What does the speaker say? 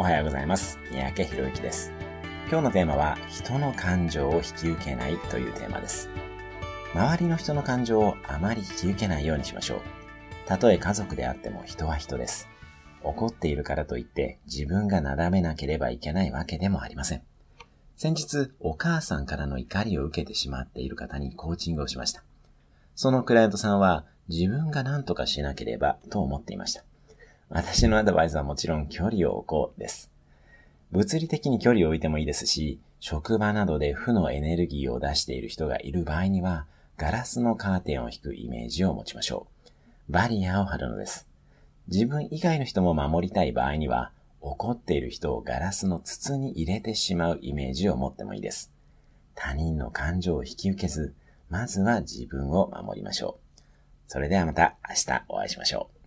おはようございます。三宅博之です。今日のテーマは、人の感情を引き受けないというテーマです。周りの人の感情をあまり引き受けないようにしましょう。たとえ家族であっても人は人です。怒っているからといって自分がなだめなければいけないわけでもありません。先日、お母さんからの怒りを受けてしまっている方にコーチングをしました。そのクライアントさんは自分が何とかしなければと思っていました。私のアドバイスはもちろん距離を置こうです。物理的に距離を置いてもいいですし、職場などで負のエネルギーを出している人がいる場合には、ガラスのカーテンを引くイメージを持ちましょう。バリアを張るのです。自分以外の人も守りたい場合には、怒っている人をガラスの筒に入れてしまうイメージを持ってもいいです。他人の感情を引き受けず、まずは自分を守りましょう。それではまた明日お会いしましょう。